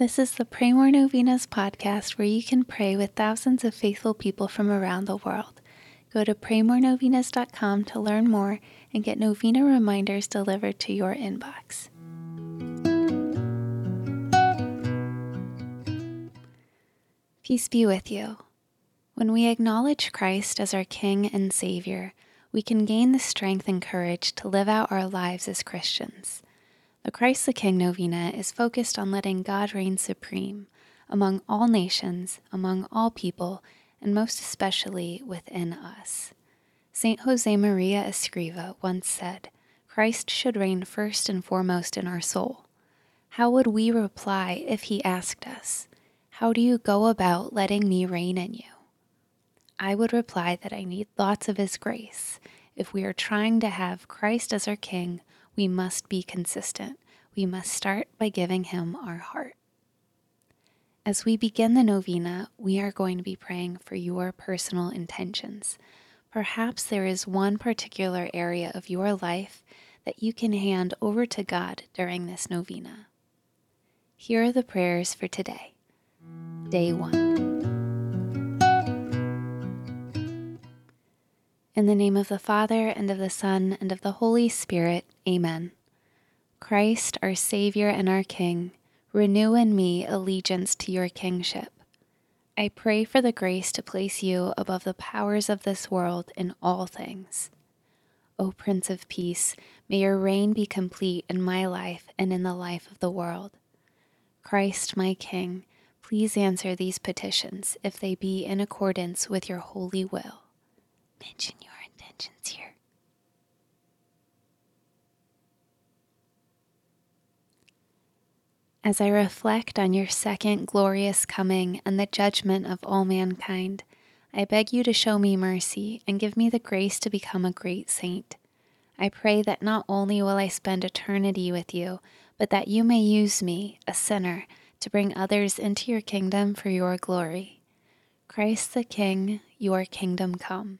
This is the Pray More Novenas podcast where you can pray with thousands of faithful people from around the world. Go to praymorenovenas.com to learn more and get novena reminders delivered to your inbox. Peace be with you. When we acknowledge Christ as our King and Savior, we can gain the strength and courage to live out our lives as Christians. The Christ the King novena is focused on letting God reign supreme among all nations, among all people, and most especially within us. St. Josemaria Escriva once said, Christ should reign first and foremost in our soul. How would we reply if he asked us, How do you go about letting me reign in you? I would reply that I need lots of his grace. If we are trying to have Christ as our King, we must be consistent. We must start by giving Him our heart. As we begin the novena, we are going to be praying for your personal intentions. Perhaps there is one particular area of your life that you can hand over to God during this novena. Here are the prayers for today. Day 1. In the name of the Father, and of the Son, and of the Holy Spirit, Amen. Christ, our Savior and our King, renew in me allegiance to your kingship. I pray for the grace to place you above the powers of this world in all things. O Prince of Peace, may your reign be complete in my life and in the life of the world. Christ, my King, please answer these petitions if they be in accordance with your holy will. Mention your intentions here. As I reflect on your second glorious coming and the judgment of all mankind, I beg you to show me mercy and give me the grace to become a great saint. I pray that not only will I spend eternity with you, but that you may use me, a sinner, to bring others into your kingdom for your glory. Christ the King, your kingdom come.